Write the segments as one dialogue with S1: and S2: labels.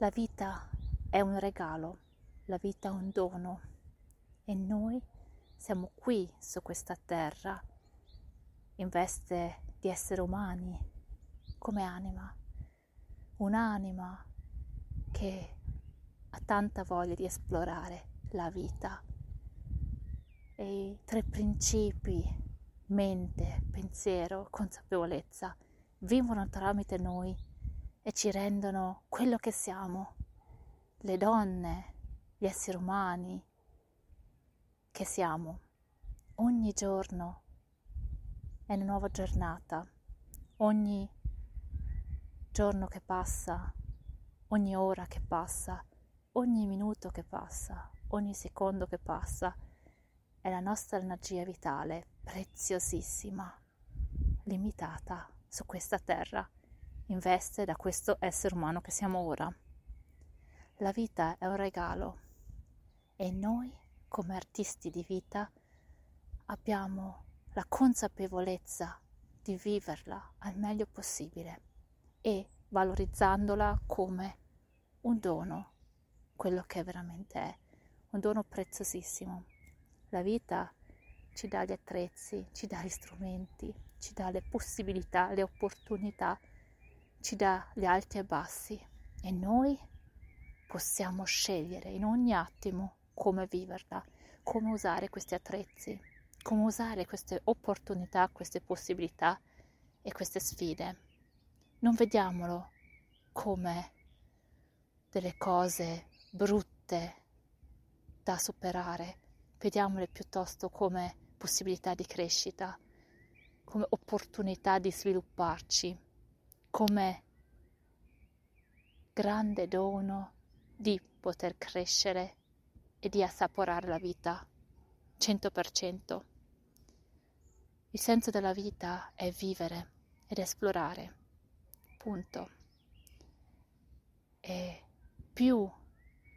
S1: la vita è un regalo, la vita è un dono e noi siamo qui su questa terra in veste di esseri umani come anima, un'anima che ha tanta voglia di esplorare la vita. E i tre principi, mente, pensiero, consapevolezza, vivono tramite noi e ci rendono quello che siamo, le donne, gli esseri umani che siamo. Ogni giorno è una nuova giornata, ogni giorno che passa, ogni ora che passa, ogni minuto che passa, ogni secondo che passa è la nostra energia vitale preziosissima, limitata su questa terra, in veste da questo essere umano che siamo ora. La vita è un regalo e noi, come artisti di vita, abbiamo la consapevolezza di viverla al meglio possibile e valorizzandola come un dono, quello che veramente è, un dono preziosissimo. La vita ci dà gli attrezzi, ci dà gli strumenti, ci dà le possibilità, le opportunità, ci dà gli alti e bassi e noi possiamo scegliere in ogni attimo come viverla, come usare questi attrezzi, come usare queste opportunità, queste possibilità e queste sfide. Non vediamolo come delle cose brutte da superare, vediamole piuttosto come possibilità di crescita, come opportunità di svilupparci, come grande dono di poter crescere e di assaporare la vita 100%. Il senso della vita è vivere ed esplorare. Punto. E più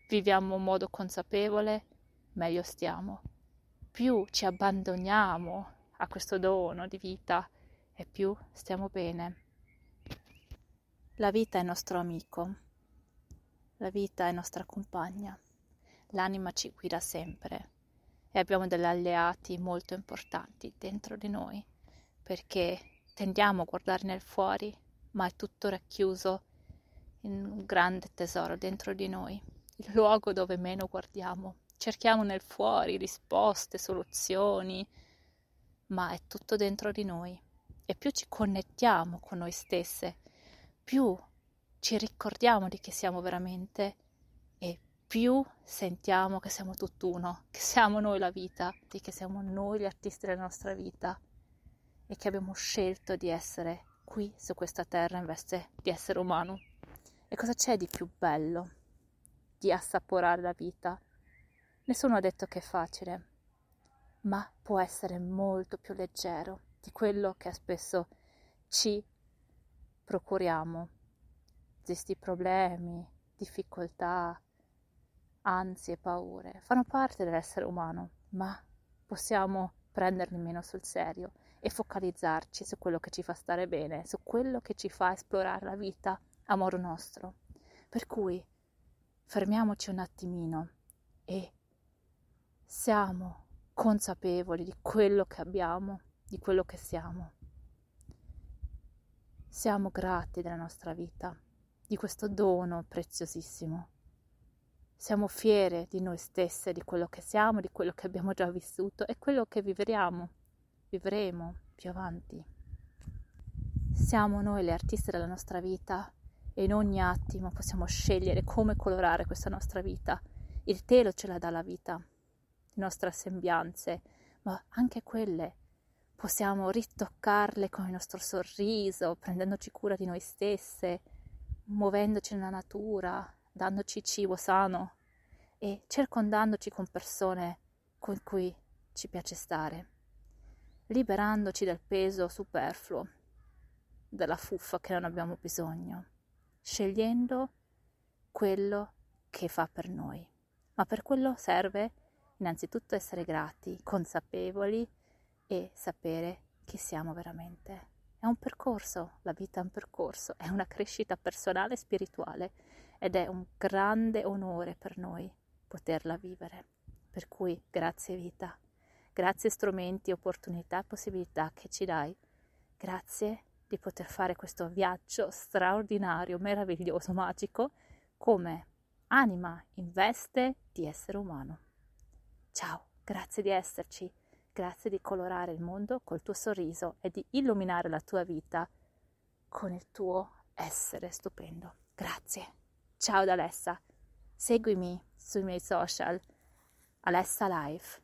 S1: viviamo in modo consapevole, meglio stiamo. Più ci abbandoniamo a questo dono di vita e più stiamo bene. La vita è nostro amico la vita è nostra compagna, l'anima ci guida sempre e abbiamo degli alleati molto importanti dentro di noi perché tendiamo a guardare nel fuori, ma è tutto racchiuso in un grande tesoro dentro di noi, il luogo dove meno guardiamo. Cerchiamo nel fuori risposte, soluzioni, ma è tutto dentro di noi. E più ci connettiamo con noi stesse, più ci ricordiamo di che siamo veramente e più sentiamo che siamo tutt'uno, che siamo noi la vita, che siamo noi gli artisti della nostra vita e che abbiamo scelto di essere qui su questa terra in veste di essere umano. E cosa c'è di più bello di assaporare la vita? Nessuno ha detto che è facile, ma può essere molto più leggero di quello che spesso ci procuriamo questi problemi, difficoltà, ansie, paure, fanno parte dell'essere umano, ma possiamo prenderli meno sul serio e focalizzarci su quello che ci fa stare bene, su quello che ci fa esplorare la vita a modo nostro. Per cui fermiamoci un attimino e siamo consapevoli di quello che abbiamo, di quello che siamo. Siamo grati della nostra vita, di questo dono preziosissimo. Siamo fiere di noi stesse, di quello che siamo, di quello che abbiamo già vissuto e quello che vivremo, vivremo più avanti. Siamo noi le artiste della nostra vita e in ogni attimo possiamo scegliere come colorare questa nostra vita. Il telo ce la dà la vita, le nostre sembianze, ma anche quelle possiamo ritoccarle con il nostro sorriso, prendendoci cura di noi stesse, muovendoci nella natura, dandoci cibo sano e circondandoci con persone con cui ci piace stare, liberandoci dal peso superfluo, dalla fuffa che non abbiamo bisogno, scegliendo quello che fa per noi. Ma per quello serve innanzitutto essere grati, consapevoli e sapere chi siamo veramente. È un percorso, la vita è un percorso, è una crescita personale e spirituale ed è un grande onore per noi poterla vivere. Per cui grazie vita, grazie strumenti, opportunità e possibilità che ci dai. Grazie di poter fare questo viaggio straordinario, meraviglioso, magico come anima in veste di essere umano. Ciao, grazie di esserci, grazie di colorare il mondo col tuo sorriso e di illuminare la tua vita con il tuo essere stupendo. Grazie. Ciao da Alessa. Seguimi sui miei social Alessa Live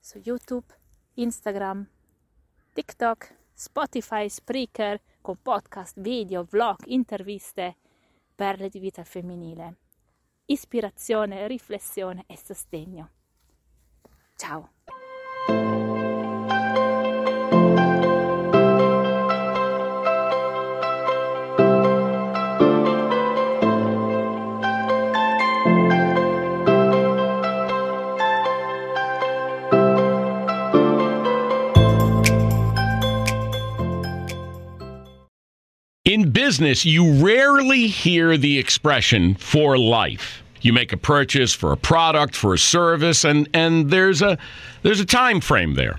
S1: su YouTube, Instagram, TikTok, Spotify, Spreaker con podcast, video, vlog, interviste, perle di vita femminile, ispirazione, riflessione e sostegno. Ciao!
S2: In business, you rarely hear the expression for life. You make a purchase for a product, for a service, and, and there's a there's a time frame there.